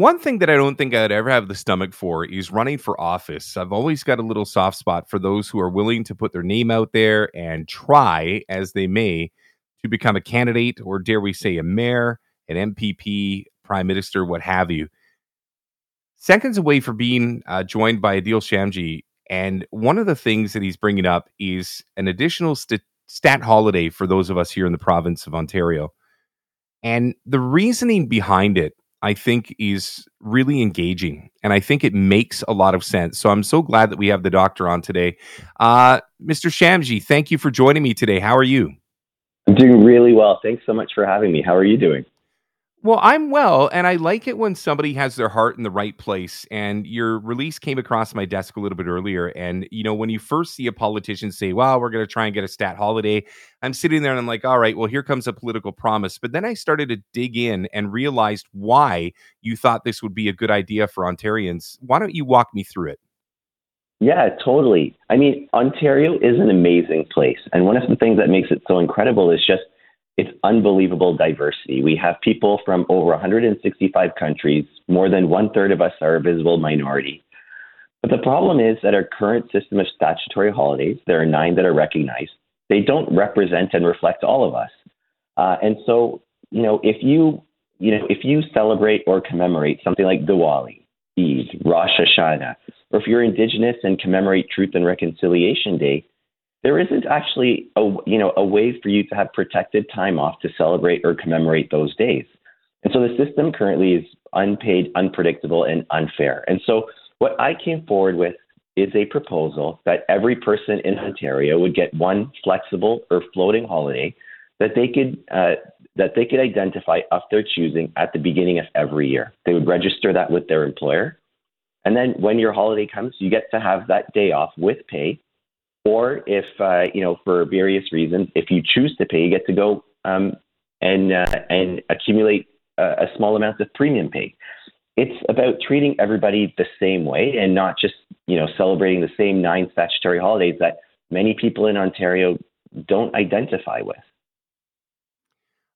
one thing that I don't think I'd ever have the stomach for is running for office. I've always got a little soft spot for those who are willing to put their name out there and try, as they may, to become a candidate or, dare we say, a mayor, an MPP, prime minister, what have you. Seconds away from being uh, joined by Adil Shamji. And one of the things that he's bringing up is an additional st- stat holiday for those of us here in the province of Ontario. And the reasoning behind it I think is really engaging, and I think it makes a lot of sense. So I'm so glad that we have the doctor on today, uh, Mr. Shamji. Thank you for joining me today. How are you? I'm doing really well. Thanks so much for having me. How are you doing? Well, I'm well, and I like it when somebody has their heart in the right place. And your release came across my desk a little bit earlier. And, you know, when you first see a politician say, well, we're going to try and get a stat holiday, I'm sitting there and I'm like, all right, well, here comes a political promise. But then I started to dig in and realized why you thought this would be a good idea for Ontarians. Why don't you walk me through it? Yeah, totally. I mean, Ontario is an amazing place. And one of the things that makes it so incredible is just it's unbelievable diversity. We have people from over 165 countries. More than one third of us are a visible minority. But the problem is that our current system of statutory holidays, there are nine that are recognized, they don't represent and reflect all of us. Uh, and so, you know, if you, you know, if you celebrate or commemorate something like Diwali, Eid, Rosh Hashanah, or if you're Indigenous and commemorate Truth and Reconciliation Day, there isn't actually a you know a way for you to have protected time off to celebrate or commemorate those days. And so the system currently is unpaid, unpredictable, and unfair. And so what I came forward with is a proposal that every person in Ontario would get one flexible or floating holiday that they could uh, that they could identify of their choosing at the beginning of every year. They would register that with their employer, and then when your holiday comes, you get to have that day off with pay or if, uh, you know, for various reasons, if you choose to pay, you get to go um, and, uh, and accumulate a, a small amount of premium pay. It's about treating everybody the same way and not just, you know, celebrating the same nine statutory holidays that many people in Ontario don't identify with.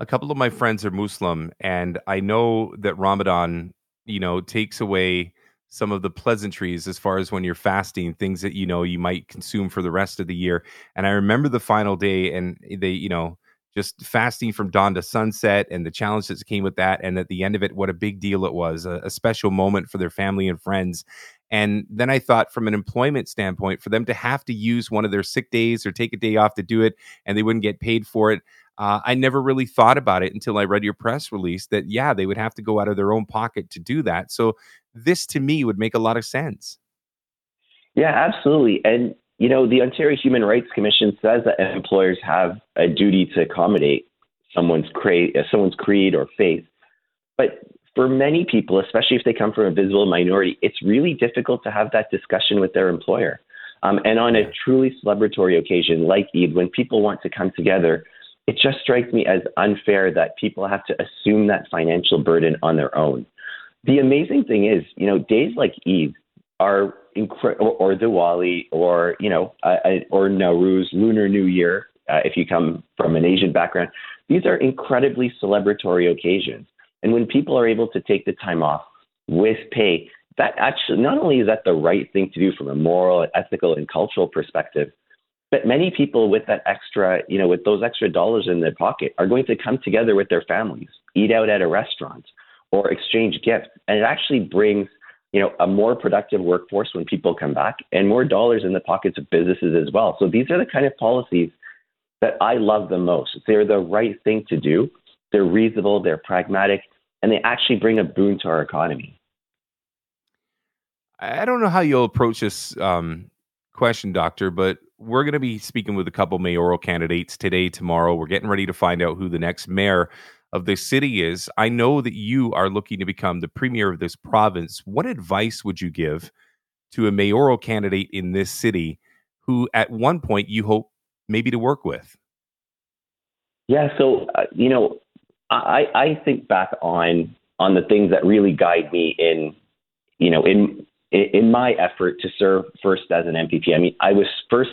A couple of my friends are Muslim, and I know that Ramadan, you know, takes away some of the pleasantries as far as when you're fasting, things that you know you might consume for the rest of the year. And I remember the final day, and they, you know, just fasting from dawn to sunset and the challenge that came with that. And at the end of it, what a big deal it was a, a special moment for their family and friends. And then I thought, from an employment standpoint, for them to have to use one of their sick days or take a day off to do it and they wouldn't get paid for it. Uh, I never really thought about it until I read your press release that, yeah, they would have to go out of their own pocket to do that. So this to me would make a lot of sense. Yeah, absolutely. And, you know, the Ontario Human Rights Commission says that employers have a duty to accommodate someone's, cre- uh, someone's creed or faith. But for many people, especially if they come from a visible minority, it's really difficult to have that discussion with their employer. Um, and on a truly celebratory occasion like Eid, when people want to come together, it just strikes me as unfair that people have to assume that financial burden on their own the amazing thing is, you know, days like Eid are incredible, or, Diwali, or you know, uh, uh, or Nowruz, Lunar New Year. Uh, if you come from an Asian background, these are incredibly celebratory occasions. And when people are able to take the time off with pay, that actually not only is that the right thing to do from a moral, ethical, and cultural perspective, but many people with that extra, you know, with those extra dollars in their pocket are going to come together with their families, eat out at a restaurant, or exchange gifts. And it actually brings you know, a more productive workforce when people come back and more dollars in the pockets of businesses as well. So these are the kind of policies that I love the most. They're the right thing to do. They're reasonable, they're pragmatic, and they actually bring a boon to our economy. I don't know how you'll approach this um, question, Doctor, but we're going to be speaking with a couple mayoral candidates today, tomorrow. We're getting ready to find out who the next mayor of this city is. I know that you are looking to become the premier of this province. What advice would you give to a mayoral candidate in this city who, at one point, you hope maybe to work with? Yeah, so uh, you know, I I think back on on the things that really guide me in you know in in my effort to serve first as an MPP. I mean, I was first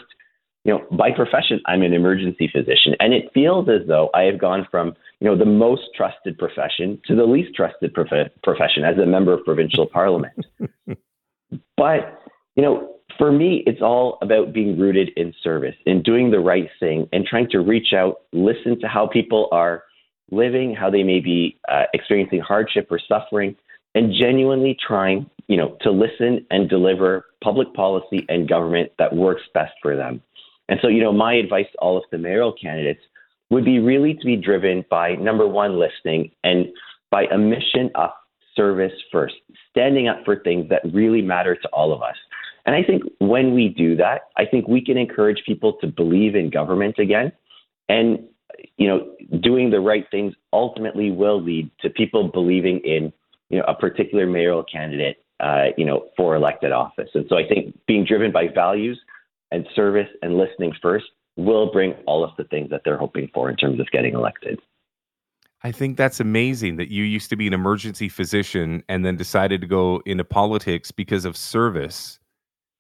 you know, by profession, I'm an emergency physician, and it feels as though I have gone from you know, the most trusted profession to the least trusted prof- profession as a member of provincial parliament. but, you know, for me, it's all about being rooted in service, in doing the right thing, and trying to reach out, listen to how people are living, how they may be uh, experiencing hardship or suffering, and genuinely trying, you know, to listen and deliver public policy and government that works best for them. And so, you know, my advice to all of the mayoral candidates would be really to be driven by number one, listening, and by a mission of service first, standing up for things that really matter to all of us. And I think when we do that, I think we can encourage people to believe in government again. And, you know, doing the right things ultimately will lead to people believing in, you know, a particular mayoral candidate, uh, you know, for elected office. And so I think being driven by values and service and listening first will bring all of the things that they're hoping for in terms of getting elected. I think that's amazing that you used to be an emergency physician and then decided to go into politics because of service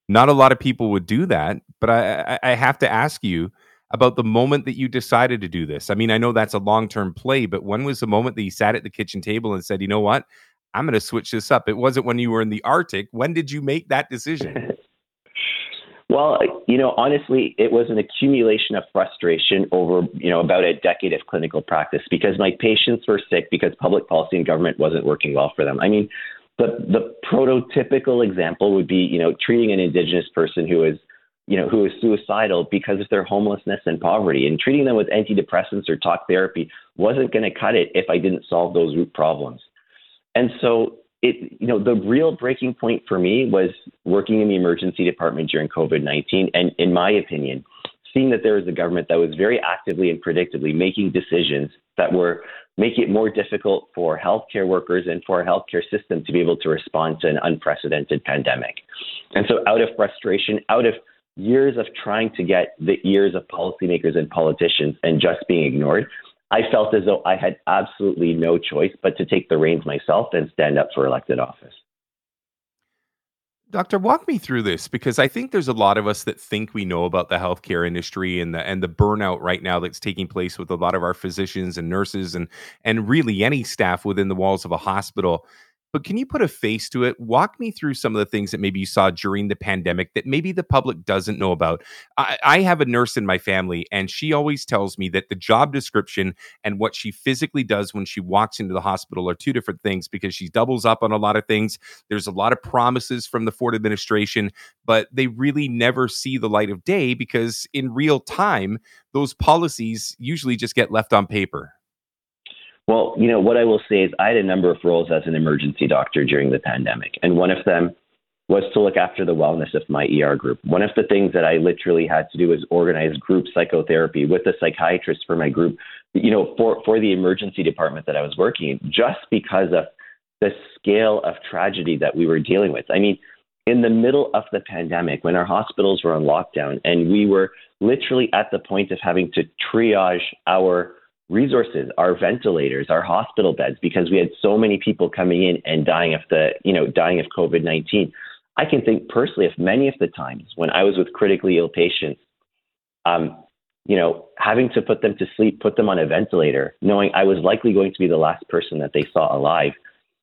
not a lot of people would do that, but I, I have to ask you about the moment that you decided to do this. I mean, I know that's a long term play, but when was the moment that you sat at the kitchen table and said, you know what? I'm going to switch this up. It wasn't when you were in the Arctic. When did you make that decision? well, you know, honestly, it was an accumulation of frustration over, you know, about a decade of clinical practice because my patients were sick because public policy and government wasn't working well for them. I mean, the the prototypical example would be you know treating an indigenous person who is you know who is suicidal because of their homelessness and poverty and treating them with antidepressants or talk therapy wasn't going to cut it if I didn't solve those root problems. And so it you know the real breaking point for me was working in the emergency department during COVID-19 and in my opinion seeing that there was a government that was very actively and predictably making decisions that were make it more difficult for healthcare workers and for our healthcare system to be able to respond to an unprecedented pandemic. And so, out of frustration, out of years of trying to get the ears of policymakers and politicians and just being ignored, I felt as though I had absolutely no choice but to take the reins myself and stand up for elected office. Doctor, walk me through this because I think there's a lot of us that think we know about the healthcare industry and the and the burnout right now that's taking place with a lot of our physicians and nurses and and really any staff within the walls of a hospital but can you put a face to it? Walk me through some of the things that maybe you saw during the pandemic that maybe the public doesn't know about. I, I, have a nurse in my family, and she always tells me that the job description and what she physically does when she walks into the hospital are two different things because she doubles up on a lot of things. There's a lot of promises from the Ford administration, but they really never see the light of day because in real time, those policies usually just get left on paper. Well, you know, what I will say is I had a number of roles as an emergency doctor during the pandemic, and one of them was to look after the wellness of my ER group. One of the things that I literally had to do was organize group psychotherapy with a psychiatrist for my group, you know, for, for the emergency department that I was working in, just because of the scale of tragedy that we were dealing with. I mean, in the middle of the pandemic, when our hospitals were on lockdown and we were literally at the point of having to triage our resources, our ventilators, our hospital beds, because we had so many people coming in and dying of the, you know, dying of COVID 19. I can think personally of many of the times when I was with critically ill patients, um, you know, having to put them to sleep, put them on a ventilator, knowing I was likely going to be the last person that they saw alive,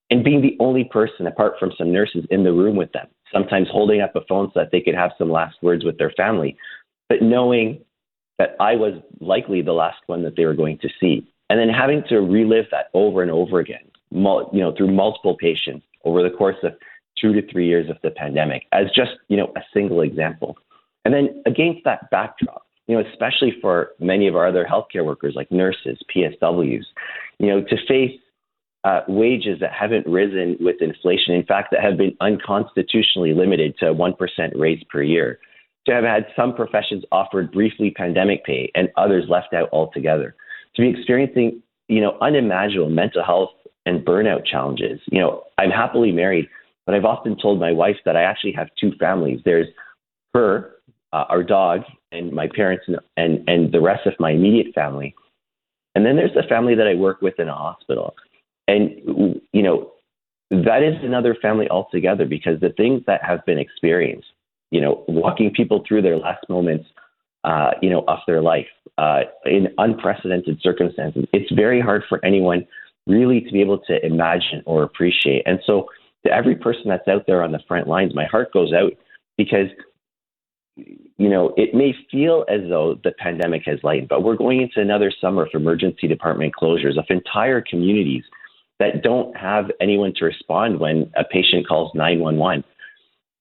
and being the only person, apart from some nurses, in the room with them, sometimes holding up a phone so that they could have some last words with their family, but knowing that I was likely the last one that they were going to see. And then having to relive that over and over again, you know, through multiple patients over the course of two to three years of the pandemic as just, you know, a single example. And then against that backdrop, you know, especially for many of our other healthcare workers like nurses, PSWs, you know, to face uh, wages that haven't risen with inflation, in fact, that have been unconstitutionally limited to 1% raise per year to have had some professions offered briefly pandemic pay and others left out altogether, to be experiencing, you know, unimaginable mental health and burnout challenges. You know, I'm happily married, but I've often told my wife that I actually have two families. There's her, uh, our dog, and my parents, and, and and the rest of my immediate family, and then there's the family that I work with in a hospital, and you know, that is another family altogether because the things that have been experienced you know, walking people through their last moments uh, you know, of their life uh, in unprecedented circumstances. It's very hard for anyone really to be able to imagine or appreciate. And so, to every person that's out there on the front lines, my heart goes out because you know, it may feel as though the pandemic has lightened, but we're going into another summer of emergency department closures of entire communities that don't have anyone to respond when a patient calls 911.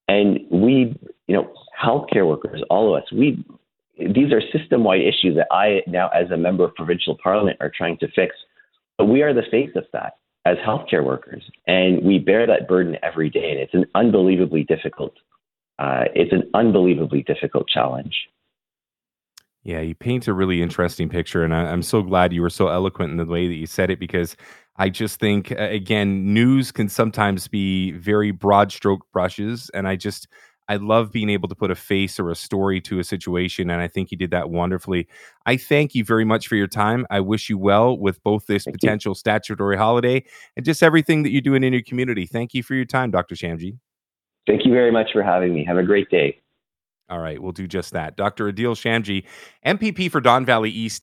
And we, you know, healthcare workers, all of us, we, these are system wide issues that I now, as a member of provincial parliament, are trying to fix. But we are the face of that as healthcare workers, and we bear that burden every day. And it's an unbelievably difficult uh, it's an unbelievably difficult challenge. Yeah, you paint a really interesting picture, and I, am so glad you were so eloquent in the way that you said it because I just think, again, news can sometimes be very broad stroke brushes, and I just I love being able to put a face or a story to a situation, and I think you did that wonderfully. I thank you very much for your time. I wish you well with both this thank potential you. statutory holiday and just everything that you're doing in your community. Thank you for your time, Dr. Shamji. Thank you very much for having me. Have a great day. All right, we'll do just that. Dr. Adil Shamji, MPP for Don Valley East.